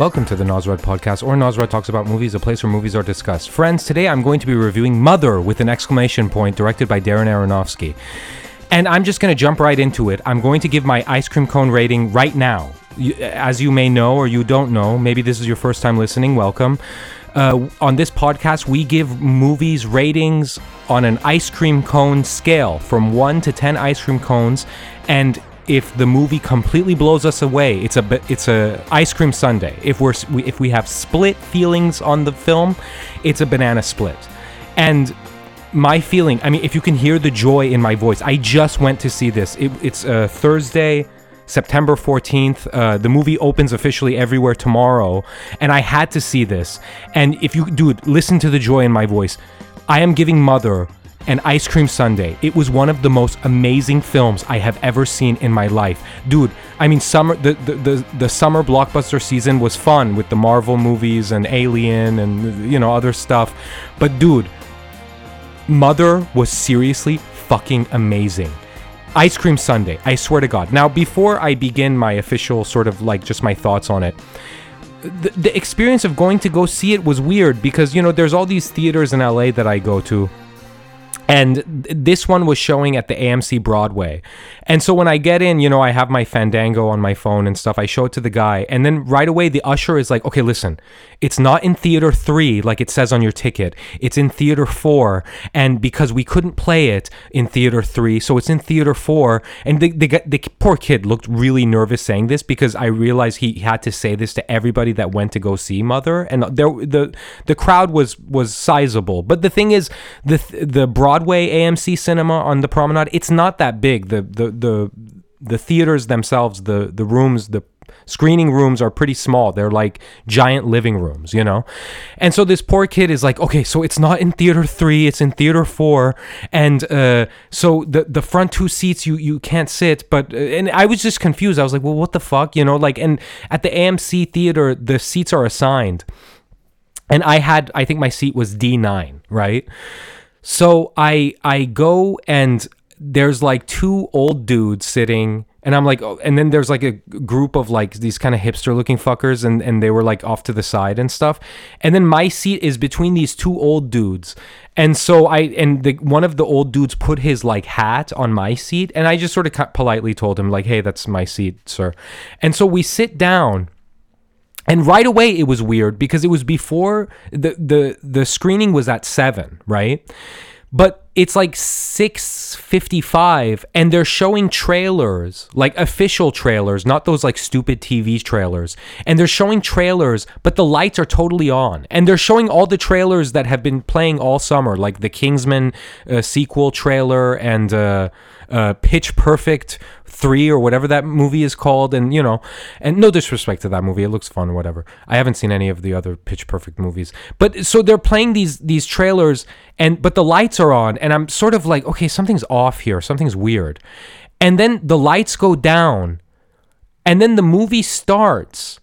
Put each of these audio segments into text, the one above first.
Welcome to the Nazred Podcast, or Nazred Talks About Movies, a place where movies are discussed. Friends, today I'm going to be reviewing Mother with an exclamation point, directed by Darren Aronofsky. And I'm just going to jump right into it. I'm going to give my ice cream cone rating right now. As you may know, or you don't know, maybe this is your first time listening, welcome. Uh, on this podcast, we give movies ratings on an ice cream cone scale from 1 to 10 ice cream cones. And if the movie completely blows us away, it's a it's a ice cream sundae. If we're if we have split feelings on the film, it's a banana split. And my feeling, I mean, if you can hear the joy in my voice, I just went to see this. It, it's uh, Thursday, September 14th. Uh, the movie opens officially everywhere tomorrow, and I had to see this. And if you, dude, listen to the joy in my voice. I am giving Mother an ice cream sundae. It was one of the most amazing films I have ever seen in my life. Dude, I mean summer the, the, the, the summer blockbuster season was fun with the Marvel movies and Alien and you know other stuff. But dude, Mother was seriously fucking amazing. Ice Cream Sundae, I swear to God. Now, before I begin my official sort of like just my thoughts on it, the, the experience of going to go see it was weird because, you know, there's all these theaters in LA that I go to. And th- this one was showing at the AMC Broadway. And so when I get in, you know, I have my Fandango on my phone and stuff. I show it to the guy. And then right away, the usher is like, okay, listen, it's not in theater three, like it says on your ticket. It's in theater four. And because we couldn't play it in theater three, so it's in theater four. And the, the, the poor kid looked really nervous saying this because I realized he had to say this to everybody that went to go see Mother. And there, the, the crowd was, was sizable. But the thing is, the, the Broadway AMC cinema on the promenade, it's not that big. The, the, the, the theaters themselves, the, the rooms, the screening rooms are pretty small. They're like giant living rooms, you know? And so this poor kid is like, okay, so it's not in theater three, it's in theater four. And uh, so the, the front two seats, you, you can't sit. But, uh, and I was just confused. I was like, well, what the fuck, you know? Like, and at the AMC theater, the seats are assigned. And I had, I think my seat was D9, right? So I I go and there's like two old dudes sitting and I'm like oh, and then there's like a group of like these kind of hipster looking fuckers and and they were like off to the side and stuff. And then my seat is between these two old dudes. And so I and the one of the old dudes put his like hat on my seat and I just sort of politely told him like hey that's my seat, sir. And so we sit down and right away it was weird because it was before the the the screening was at 7 right? But it's like 6:55 and they're showing trailers like official trailers not those like stupid TV trailers. And they're showing trailers but the lights are totally on. And they're showing all the trailers that have been playing all summer like the Kingsman uh, sequel trailer and uh, uh, Pitch Perfect three or whatever that movie is called, and you know, and no disrespect to that movie, it looks fun or whatever. I haven't seen any of the other Pitch Perfect movies, but so they're playing these these trailers, and but the lights are on, and I'm sort of like, okay, something's off here, something's weird, and then the lights go down, and then the movie starts.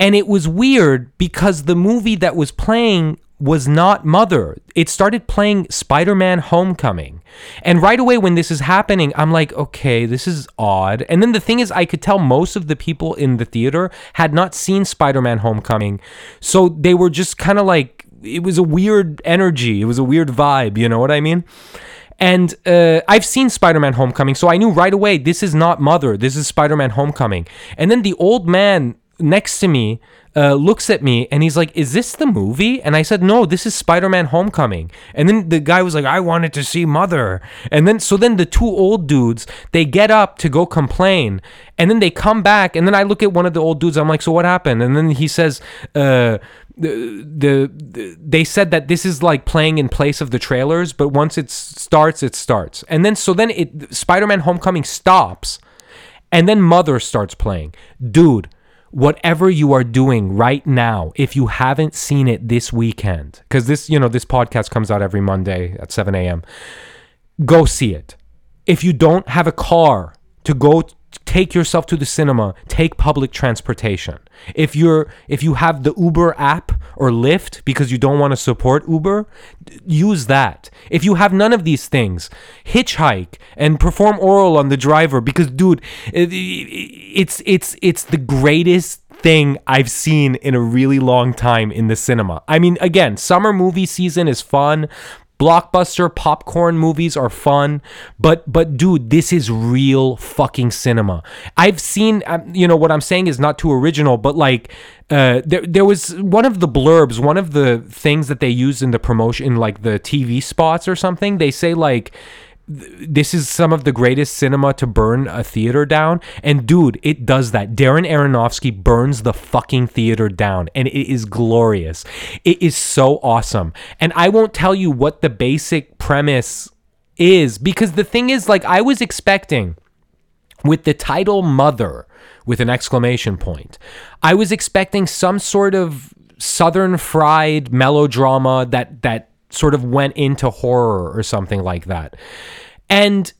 And it was weird because the movie that was playing was not Mother. It started playing Spider Man Homecoming. And right away, when this is happening, I'm like, okay, this is odd. And then the thing is, I could tell most of the people in the theater had not seen Spider Man Homecoming. So they were just kind of like, it was a weird energy. It was a weird vibe. You know what I mean? And uh, I've seen Spider Man Homecoming, so I knew right away this is not Mother. This is Spider Man Homecoming. And then the old man next to me uh, looks at me and he's like, Is this the movie? And I said, No, this is Spider Man Homecoming. And then the guy was like, I wanted to see Mother. And then, so then the two old dudes, they get up to go complain. And then they come back. And then I look at one of the old dudes. I'm like, So what happened? And then he says, uh, the, the, the they said that this is like playing in place of the trailers, but once it starts, it starts. And then so then it Spider-Man Homecoming stops, and then Mother starts playing. Dude, whatever you are doing right now, if you haven't seen it this weekend, because this you know this podcast comes out every Monday at 7 a.m. Go see it. If you don't have a car to go take yourself to the cinema, take public transportation. If you're if you have the Uber app or Lyft because you don't want to support Uber, use that. If you have none of these things, hitchhike and perform oral on the driver because dude, it's it's it's the greatest thing I've seen in a really long time in the cinema. I mean, again, summer movie season is fun. Blockbuster popcorn movies are fun, but but dude, this is real fucking cinema. I've seen, um, you know, what I'm saying is not too original, but like, uh, there there was one of the blurbs, one of the things that they use in the promotion, in like the TV spots or something. They say like this is some of the greatest cinema to burn a theater down. And dude, it does that. Darren Aronofsky burns the fucking theater down, and it is glorious. It is so awesome. And I won't tell you what the basic premise is because the thing is, like, I was expecting with the title Mother with an exclamation point, I was expecting some sort of southern fried melodrama that, that, sort of went into horror or something like that. And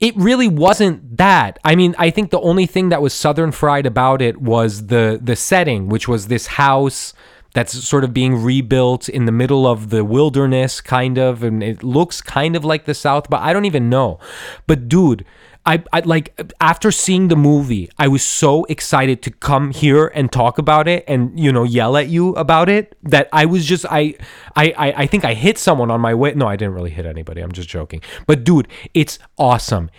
it really wasn't that. I mean, I think the only thing that was southern fried about it was the the setting, which was this house that's sort of being rebuilt in the middle of the wilderness kind of and it looks kind of like the south, but I don't even know. But dude, I, I like after seeing the movie, I was so excited to come here and talk about it and you know yell at you about it that I was just I I I think I hit someone on my way. No, I didn't really hit anybody. I'm just joking. But dude, it's awesome.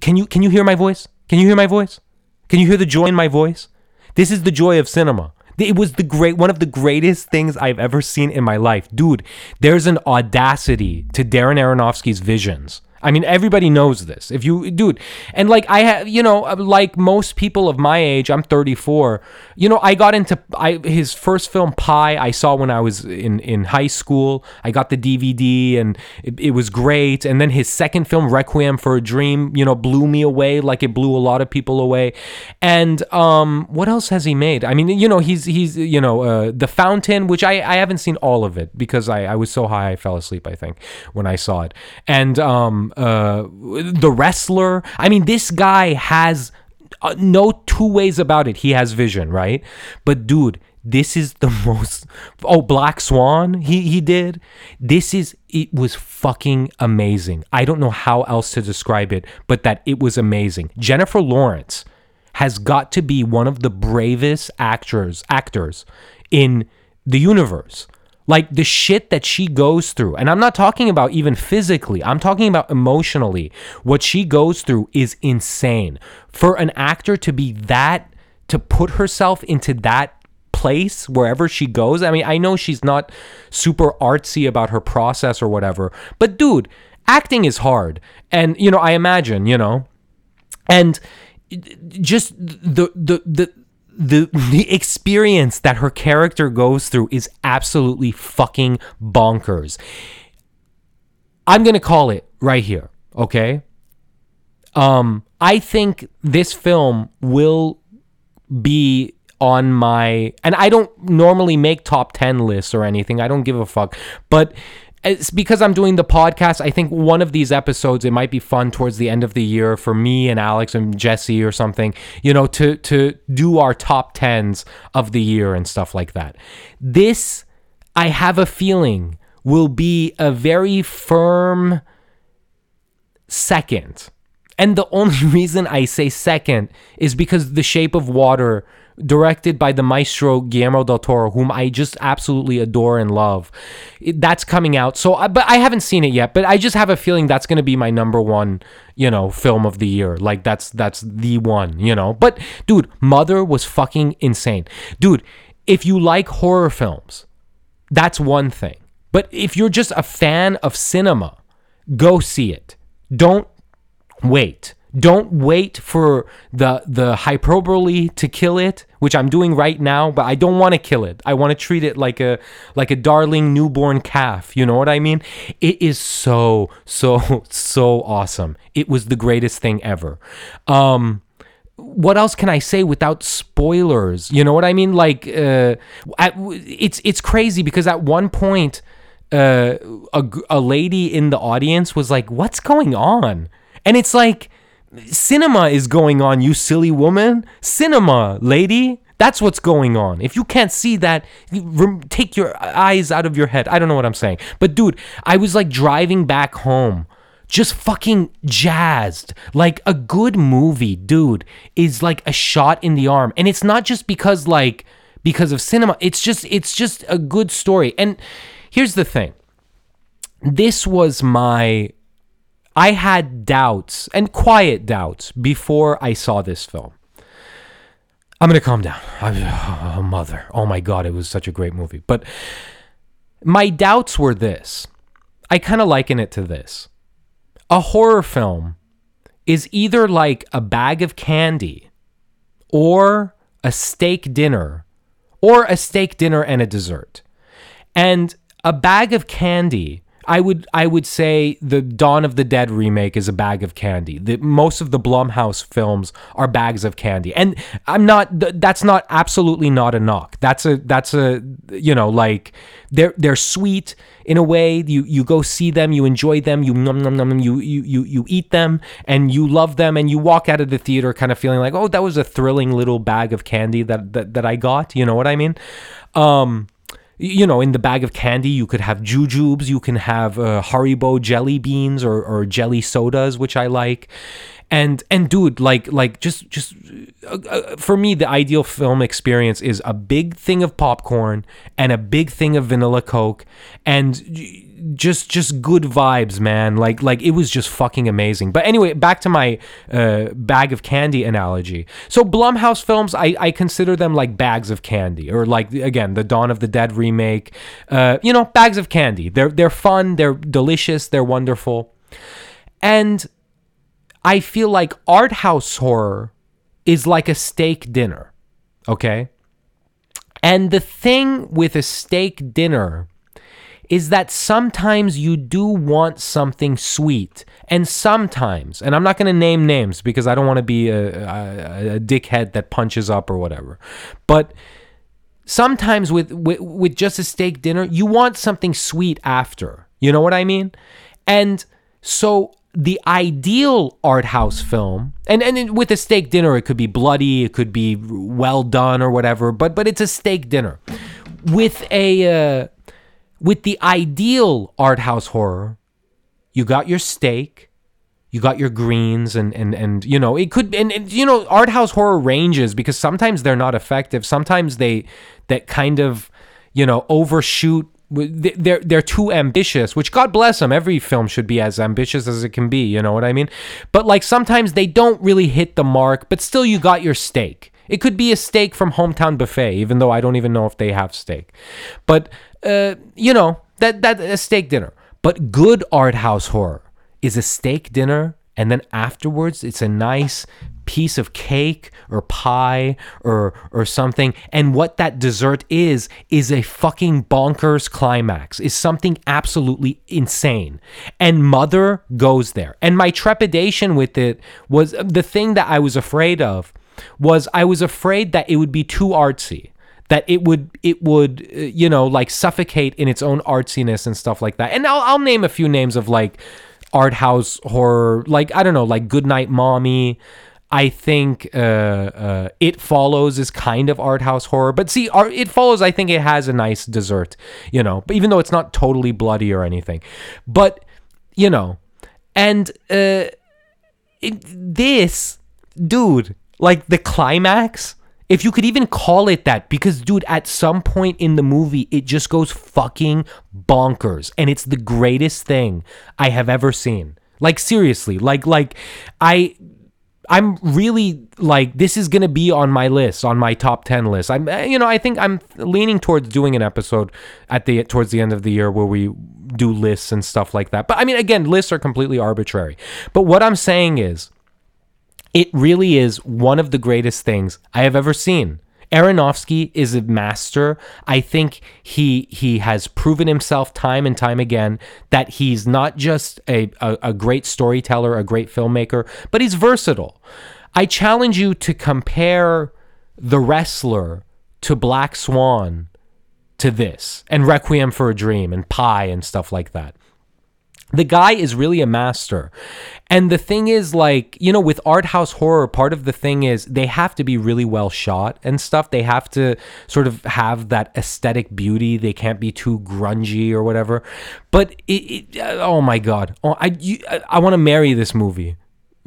Can you can you hear my voice? Can you hear my voice? Can you hear the joy in my voice? This is the joy of cinema. It was the great one of the greatest things I've ever seen in my life. Dude, there's an audacity to Darren Aronofsky's visions I mean, everybody knows this. If you, dude, and like I have, you know, like most people of my age, I'm 34. You know, I got into I his first film Pi. I saw when I was in in high school. I got the DVD and it, it was great. And then his second film, Requiem for a Dream, you know, blew me away like it blew a lot of people away. And um, what else has he made? I mean, you know, he's he's you know, uh, The Fountain, which I I haven't seen all of it because I I was so high I fell asleep. I think when I saw it. And um uh, the wrestler. I mean, this guy has uh, no two ways about it. He has vision, right? But dude, this is the most oh black swan he he did this is it was fucking amazing i don't know how else to describe it but that it was amazing jennifer lawrence has got to be one of the bravest actors actors in the universe like the shit that she goes through, and I'm not talking about even physically, I'm talking about emotionally. What she goes through is insane. For an actor to be that, to put herself into that place wherever she goes. I mean, I know she's not super artsy about her process or whatever, but dude, acting is hard. And, you know, I imagine, you know, and just the, the, the, the the experience that her character goes through is absolutely fucking bonkers. I'm going to call it right here, okay? Um I think this film will be on my and I don't normally make top 10 lists or anything. I don't give a fuck. But it's because I'm doing the podcast. I think one of these episodes it might be fun towards the end of the year for me and Alex and Jesse or something, you know, to to do our top tens of the year and stuff like that. This, I have a feeling, will be a very firm second. And the only reason I say second is because The Shape of Water directed by the maestro Guillermo del Toro, whom I just absolutely adore and love. That's coming out. So, but I haven't seen it yet. But I just have a feeling that's going to be my number one, you know, film of the year. Like that's that's the one, you know. But dude, Mother was fucking insane, dude. If you like horror films, that's one thing. But if you're just a fan of cinema, go see it. Don't wait. Don't wait for the the hyperbole to kill it, which I'm doing right now, but I don't want to kill it. I want to treat it like a like a darling newborn calf, you know what I mean? It is so so so awesome. It was the greatest thing ever. Um what else can I say without spoilers? You know what I mean? Like uh it's it's crazy because at one point uh, a, a lady in the audience was like, "What's going on?" And it's like Cinema is going on, you silly woman. Cinema, lady. That's what's going on. If you can't see that, take your eyes out of your head. I don't know what I'm saying. But dude, I was like driving back home just fucking jazzed. Like a good movie, dude, is like a shot in the arm. And it's not just because like because of cinema. It's just it's just a good story. And here's the thing. This was my I had doubts and quiet doubts before I saw this film. I'm gonna calm down. I, oh, mother, oh my god, it was such a great movie. But my doubts were this. I kind of liken it to this. A horror film is either like a bag of candy or a steak dinner or a steak dinner and a dessert. And a bag of candy I would I would say the Dawn of the Dead remake is a bag of candy. The, most of the Blumhouse films are bags of candy, and I'm not. That's not absolutely not a knock. That's a that's a you know like they're they're sweet in a way. You you go see them, you enjoy them, you num, num, num, you you you you eat them, and you love them, and you walk out of the theater kind of feeling like, oh, that was a thrilling little bag of candy that that, that I got. You know what I mean? Um, you know, in the bag of candy, you could have jujubes, you can have uh, Haribo jelly beans or, or jelly sodas, which I like. And and dude, like like just just uh, uh, for me, the ideal film experience is a big thing of popcorn and a big thing of vanilla Coke, and just just good vibes, man. Like like it was just fucking amazing. But anyway, back to my uh, bag of candy analogy. So Blumhouse films, I I consider them like bags of candy, or like again the Dawn of the Dead remake. Uh, you know, bags of candy. They're they're fun. They're delicious. They're wonderful. And I feel like art house horror is like a steak dinner. Okay. And the thing with a steak dinner is that sometimes you do want something sweet. And sometimes, and I'm not going to name names because I don't want to be a, a, a, dickhead that punches up or whatever. But sometimes with, with, with just a steak dinner, you want something sweet after. You know what I mean? And so the ideal art house film and and with a steak dinner it could be bloody it could be well done or whatever but but it's a steak dinner with a uh, with the ideal art house horror, you got your steak, you got your greens, and and and you know it could and, and you know art house horror ranges because sometimes they're not effective. Sometimes they that kind of you know overshoot they're they're too ambitious which god bless them every film should be as ambitious as it can be you know what i mean? But like sometimes they don't really hit the mark but still you got your steak it could be a steak from hometown buffet even though i don't even know if they have steak but uh, you know, that that a steak dinner. But good art house horror is a steak dinner, and then afterwards it's a nice piece of cake or pie or or something and what that dessert is is a fucking bonkers climax is something absolutely insane and mother goes there and my trepidation with it was the thing that I was afraid of was I was afraid that it would be too artsy that it would it would uh, you know like suffocate in its own artsiness and stuff like that. And I'll I'll name a few names of like art house horror, like I don't know, like Goodnight Mommy. I think uh, uh, It Follows is kind of art house horror, but see, It Follows, I think it has a nice dessert, you know, but even though it's not totally bloody or anything, but you know, and uh, it, this dude, like the climax if you could even call it that, because dude, at some point in the movie, it just goes fucking bonkers. And it's the greatest thing I have ever seen. Like seriously, like like I I'm really like this is gonna be on my list, on my top ten list. I'm eh, you know I think I'm leaning towards doing an episode at the towards the end of the year where we do lists and stuff like that. But I mean, again, lists are completely arbitrary. But what I'm saying is it really is one of the greatest things I have ever seen. Aronofsky is a master. I think he he has proven himself time and time again that he's not just a, a, a, great storyteller, a great filmmaker, but he's versatile. I challenge you to compare The Wrestler to Black Swan to this and Requiem for a Dream and Pi and stuff like that. The guy is really a master. And the thing is, like, you know, with art house horror, part of the thing is they have to be really well shot and stuff. They have to sort of have that aesthetic beauty. They can't be too grungy or whatever. But it, it oh my God. Oh, I, I, I want to marry this movie.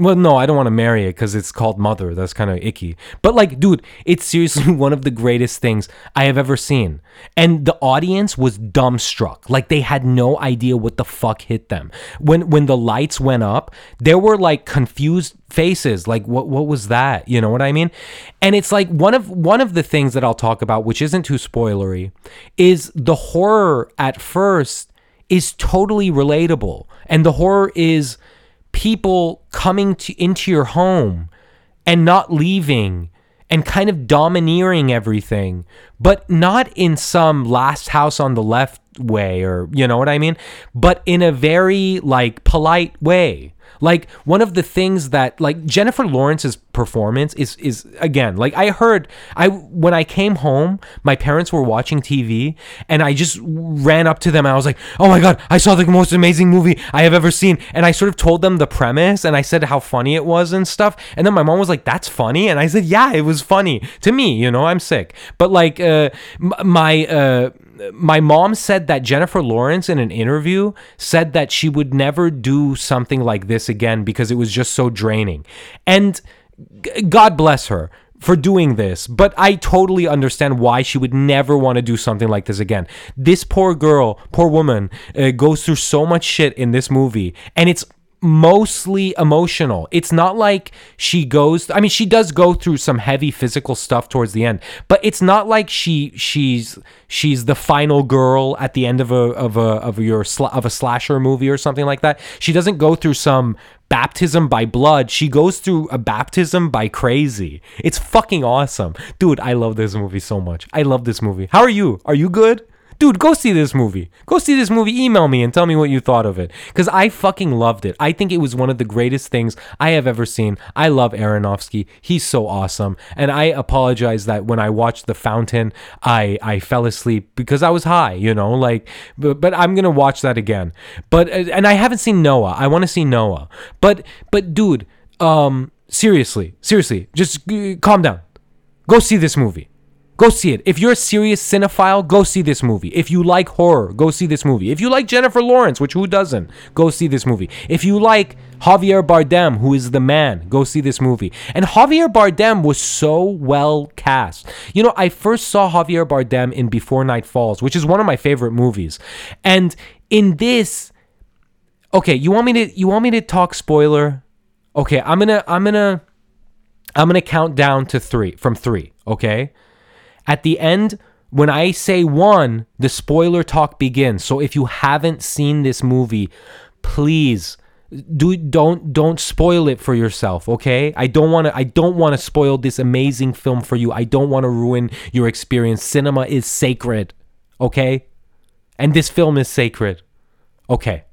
Well, no, I don't want to marry it because it's called Mother. That's kind of icky. But like, dude, it's seriously one of the greatest things I have ever seen. And the audience was dumbstruck. Like they had no idea what the fuck hit them. When when the lights went up, there were like confused faces. Like what what was that? You know what I mean? And it's like one of one of the things that I'll talk about, which isn't too spoilery, is the horror at first is totally relatable. And the horror is people coming to into your home and not leaving and kind of domineering everything, but not in some last house on the left way or you know what I mean, but in a very like polite way. Like one of the things that like Jennifer Lawrence's performance is is again like I heard I when I came home my parents were watching TV and I just ran up to them I was like oh my god I saw the most amazing movie I have ever seen. And I sort of told them the premise and I said how funny it was and stuff. And then my mom was like that's funny? And I said yeah it was funny to me you know I'm sick. But like uh my uh my mom said that Jennifer Lawrence in an interview said that she would never do something like this again because it was just so draining. And God bless her for doing this, but I totally understand why she would never want to do something like this again. This poor girl, poor woman, uh, goes through so much shit in this movie, and it's mostly emotional. It's not like she goes I mean she does go through some heavy physical stuff towards the end, but it's not like she she's she's the final girl at the end of a of a of your of a slasher movie or something like that. She doesn't go through some baptism by blood. She goes through a baptism by crazy. It's fucking awesome. Dude, I love this movie so much. I love this movie. How are you? Are you good? Dude, go see this movie. Go see this movie. Email me and tell me what you thought of it. Because I fucking loved it. I think it was one of the greatest things I have ever seen. I love Aronofsky. He's so awesome. And I apologize that when I watched The Fountain, I, I fell asleep because I was high, you know, like, but, but I'm going to watch that again. But, uh, and I haven't seen Noah. I want to see Noah. But, but dude, um, seriously, seriously, just calm down. Go see this movie. Go see it. If you're a serious cinephile, go see this movie. If you like horror, go see this movie. If you like Jennifer Lawrence, which who doesn't, go see this movie. If you like Javier Bardem, who is the man, go see this movie. And Javier Bardem was so well cast. You know, I first saw Javier Bardem in Before Night Falls, which is one of my favorite movies. And in this, okay, you want me to you want me to talk spoiler? Okay, I'm gonna I'm gonna I'm gonna count down to three from three. Okay. At the end, when I say one, the spoiler talk begins. So if you haven't seen this movie, please do don't don't spoil it for yourself okay? I don't want to i don't want to spoil this amazing film for you. I don't want to ruin your experience. Cinema is sacred okay? And this film is sacred okay?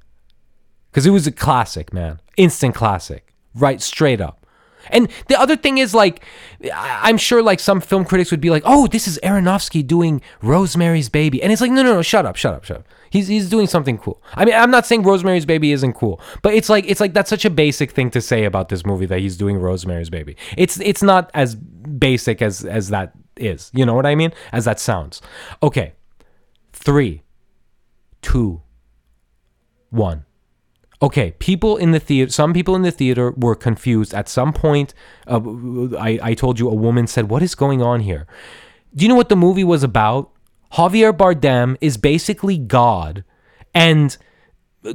Because it was a classic man. Instant classic. Right straight up and the other thing is like I'm sure like some film critics would be like, "Oh, this is Aronofsky doing Rosemary's Baby." And it's like, "No, no, no, shut up, shut up, shut up." He's he's doing something cool. I mean, I'm not saying Rosemary's Baby isn't cool, but it's like it's like that's such a basic thing to say about this movie that he's doing Rosemary's Baby. It's it's not as basic as as that is. You know what I mean? As that sounds. Okay. 3 2 1 okay, people in the theater, some people in the theater were confused. At some point, uh, I, I told you a woman said, What is going on here? Do you know what the movie was about? Javier Bardem is basically God, and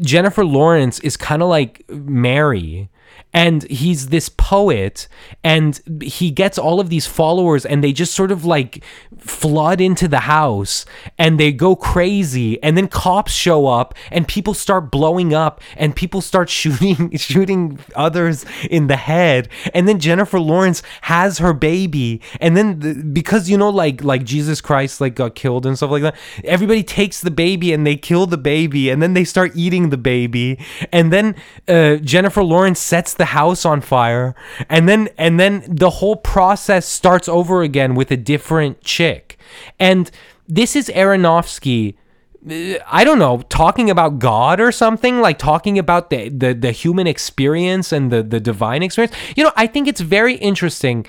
Jennifer Lawrence is kind of like Mary and he's this poet and he gets all of these followers and they just sort of like flood into the house and they go crazy and then cops show up and people start blowing up and people start shooting shooting others in the head and then Jennifer Lawrence has her baby and then the, because you know like like Jesus Christ like got killed and stuff like that everybody takes the baby and they kill the baby and then they start eating the baby and then uh, Jennifer Lawrence sets the the house on fire and then and then the whole process starts over again with a different chick and this is Aronofsky I don't know, talking about God or something, like talking about the, the, the human experience and the, the divine experience. You know, I think it's very interesting.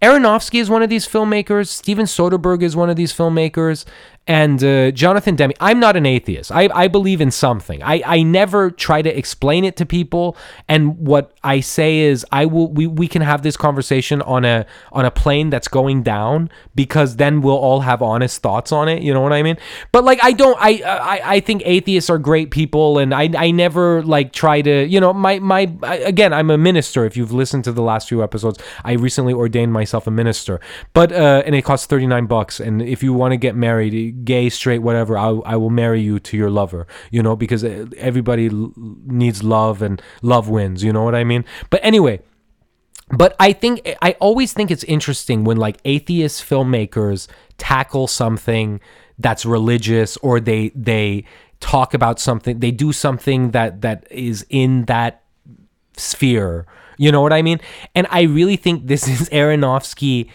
Aronofsky is one of these filmmakers. Steven Soderbergh is one of these filmmakers and uh, Jonathan Demme. I'm not an atheist. I, I believe in something. I, I never try to explain it to people. And what I say is, I will we, we can have this conversation on a on a plane that's going down because then we'll all have honest thoughts on it. You know what I mean? But like, I don't. I I, I think atheists are great people, and I I never like try to. You know, my my again, I'm a minister. If you've listened to the last few episodes, I recently ordained myself a minister. But uh, and it costs 39 bucks. And if you want to get married gay, straight, whatever, I, I will marry you to your lover, you know, because uh, everybody l- needs love and love wins, you know what I mean? But anyway, but I think, I always think it's interesting when like atheist filmmakers tackle something that's religious or they, they, talk about something they do something that that is in that sphere you know what i mean and i really think this is aronofsky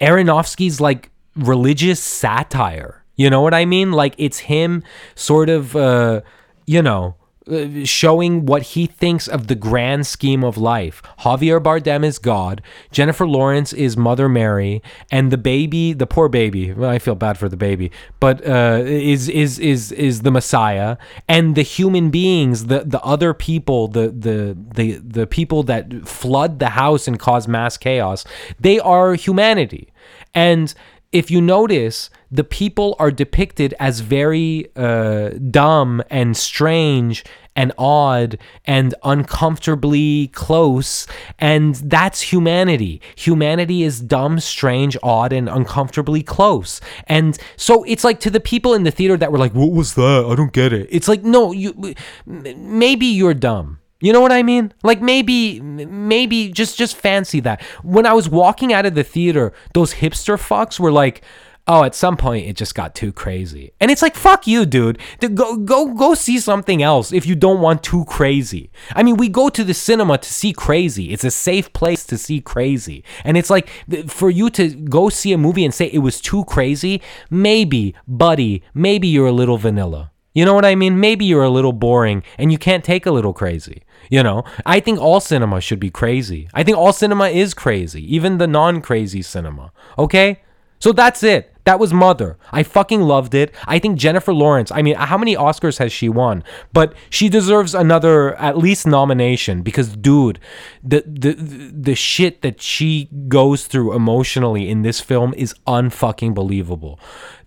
aronofsky's like religious satire. You know what I mean? Like it's him sort of, uh, you know, uh, showing what he thinks of the grand scheme of life. Javier Bardem is God, Jennifer Lawrence is Mother Mary, and the baby, the poor baby, well, I feel bad for the baby, but uh, is is is is the Messiah, and the human beings, the the other people, the the the the people that flood the house and cause mass chaos, they are humanity, and if you notice, the people are depicted as very uh, dumb and strange and odd and uncomfortably close. And that's humanity. Humanity is dumb, strange, odd, and uncomfortably close. And so it's like to the people in the theater that were like, What was that? I don't get it. It's like, no, you maybe you're dumb. You know what I mean? Like maybe maybe just just fancy that. When I was walking out of the theater, those hipster fucks were like, "Oh, at some point it just got too crazy." And it's like, "Fuck you, dude. Go go go see something else if you don't want too crazy." I mean, we go to the cinema to see crazy. It's a safe place to see crazy. And it's like for you to go see a movie and say it was too crazy, maybe, buddy, maybe you're a little vanilla. You know what I mean? Maybe you're a little boring and you can't take a little crazy. You know, I think all cinema should be crazy. I think all cinema is crazy, even the non crazy cinema. Okay? So that's it. That was Mother. I fucking loved it. I think Jennifer Lawrence, I mean, how many Oscars has she won? But she deserves another at least nomination because dude, the the the shit that she goes through emotionally in this film is unfucking believable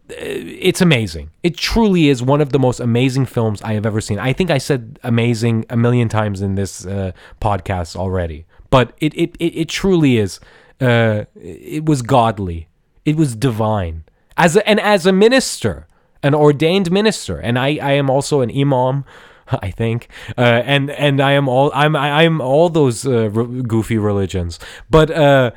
it's amazing. It truly is one of the most amazing films I have ever seen. I think I said amazing a million times in this uh, podcast already, but it it it, it truly is. Uh, it was godly. It was divine. As a, and as a minister, an ordained minister, and I I am also an imam. I think, uh, and and I am all I'm I'm all those uh, re- goofy religions, but uh,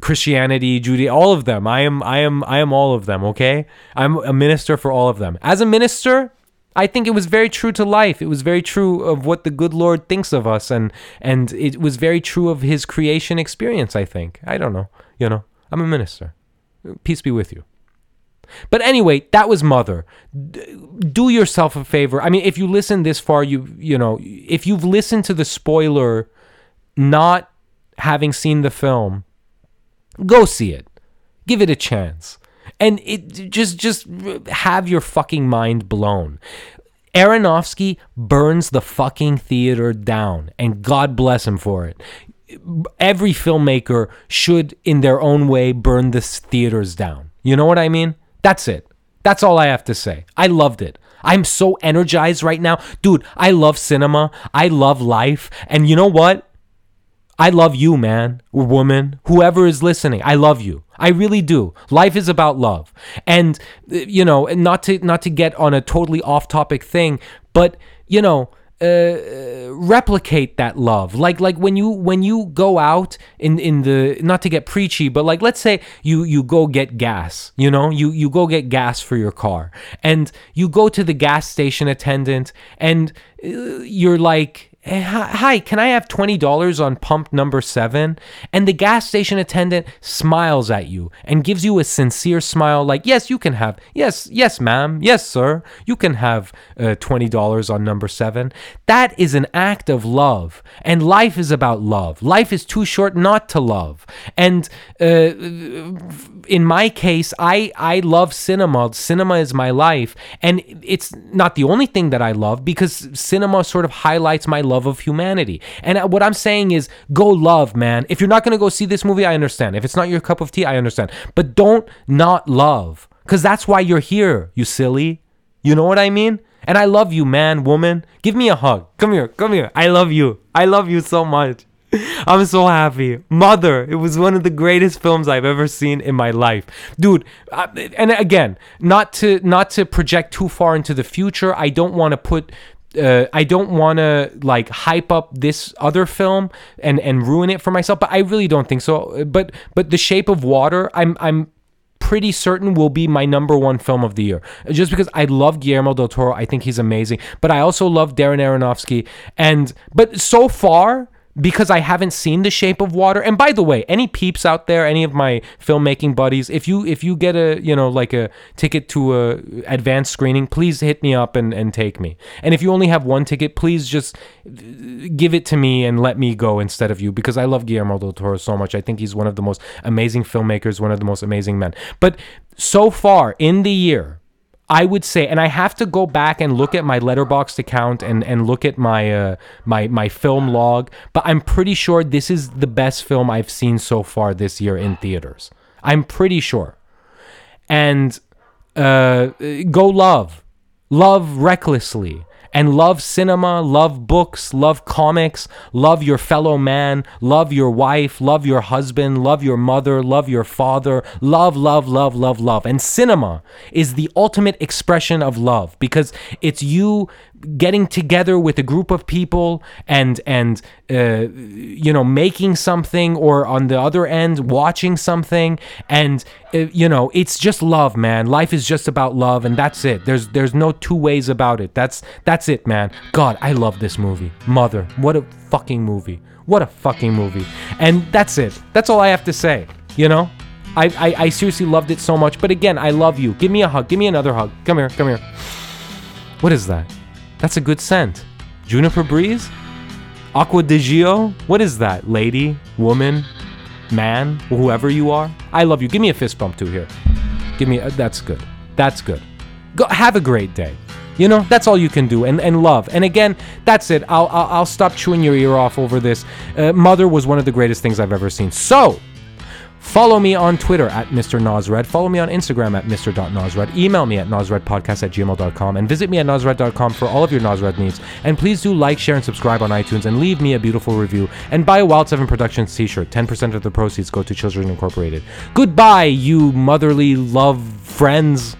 Christianity, Judaism, all of them. I am I am I am all of them. Okay, I'm a minister for all of them. As a minister, I think it was very true to life. It was very true of what the good Lord thinks of us, and and it was very true of His creation experience. I think. I don't know. You know, I'm a minister. Peace be with you. But anyway, that was Mother. do yourself a favor. I mean, if you listen this far, you you know, if you've listened to the spoiler, not having seen the film, go see it. Give it a chance. And it just just have your fucking mind blown. Aronofsky burns the fucking theater down, and God bless him for it. Every filmmaker should, in their own way, burn the theaters down. You know what I mean? That's it. That's all I have to say. I loved it. I'm so energized right now. Dude, I love cinema. I love life. And you know what? I love you, man, or woman, whoever is listening. I love you. I really do. Life is about love. And uh, you know, not to not to get on a totally off-topic thing, but you know, uh, replicate that love. Like like when you when you go out in in the not to get preachy but like let's say you you go get gas you know? You you go get gas for your car and you go to the gas station attendant and uh, you're like "Eh, hi, hi, can I have $20 on pump number seven? And the gas station attendant smiles at you and gives you a sincere smile, like, yes, you can have, yes, yes, ma'am, yes, sir, you can have uh, $20 on number seven. That is an act of love. And life is about love. Life is too short not to love. And uh, in my case, I, I love cinema. Cinema is my life. And it's not the only thing that I love because cinema sort of highlights my love of humanity. And uh, what I'm saying is go love, man. If you're not going to go see this movie, I understand. If it's not your cup of tea, I understand. But don't not love because that's why you're here, you silly. You know what I mean? And I love you, man, woman. Give me a hug. Come here, come here. I love you. I love you so much. I'm so happy. Mother, it was one of the greatest films I've ever seen in my life. Dude, uh, and again, not to not to project too far into the future. I don't want to put uh, I don't want to like hype up this other film and and ruin it for myself, but I really don't think so. But but The Shape of Water, I'm I'm pretty certain will be my number one film of the year. Just because I love Guillermo del Toro, I think he's amazing. But I also love Darren Aronofsky. And but so far, because I haven't seen The Shape of Water. And by the way, any peeps out there, any of my filmmaking buddies, if you if you get a you know like a ticket to a advanced screening, please hit me up and, and take me. And if you only have one ticket, please just give it to me and let me go instead of you because I love Guillermo del Toro so much. I think he's one of the most amazing filmmakers, one of the most amazing men. But so far in the year, I would say, and I have to go back and look at my Letterboxd account and, and look at my uh, my my film log, but I'm pretty sure this is the best film I've seen so far this year in theaters. I'm pretty sure. And uh, go love, love recklessly and love cinema, love books, love comics, love your fellow man, love your wife, love your husband, love your mother, love your father, love, love, love, love, love. And cinema is the ultimate expression of love because it's you getting together with a group of people and and uh, you know making something or on the other end watching something. And uh, you know it's just love man. Life is just about love and that's it. There's there's no two ways about it. That's that's it man. God i love this movie. Mother what a fucking movie. What a fucking movie. And that's it. That's all i have to say you know? I, I, I seriously loved it so much. But again i love you. Give me a hug. Give me another hug. Come here. Come here. What is that that's a good scent. Juniper breeze? Acqua di Gio? What is that? Lady, woman, man, whoever you are? I love you. Give me a fist bump too here. Give me a, that's good. That's good. Go have a great day. You know, that's all you can do and, and love. And again, that's it. I'll, I'll, I'll stop chewing your ear off over this. Uh, Mother was one of the greatest things I've ever seen. So, Follow me on Twitter at Mr. Nazred. Follow me on Instagram at Mr. Mr.Nazred. Email me at nazredpodcast at gmail.com and visit me at nazred.com for all of your Nazred needs. And please do like, share, and subscribe on iTunes and leave me a beautiful review. And buy a Wild 7 Productions t shirt. 10% of the proceeds go to Children Incorporated. Goodbye, you motherly love friends.